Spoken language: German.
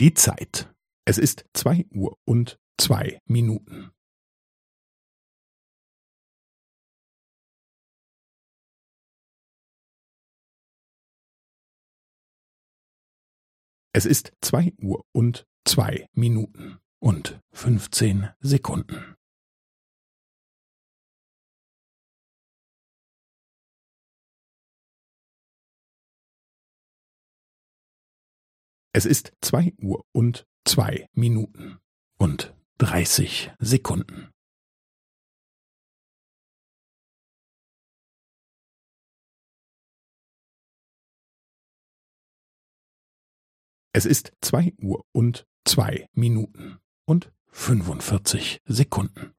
Die Zeit. Es ist zwei Uhr und zwei Minuten. Es ist zwei Uhr und zwei Minuten und fünfzehn Sekunden. Es ist zwei Uhr und zwei Minuten und dreißig Sekunden. Es ist zwei Uhr und zwei Minuten und fünfundvierzig Sekunden.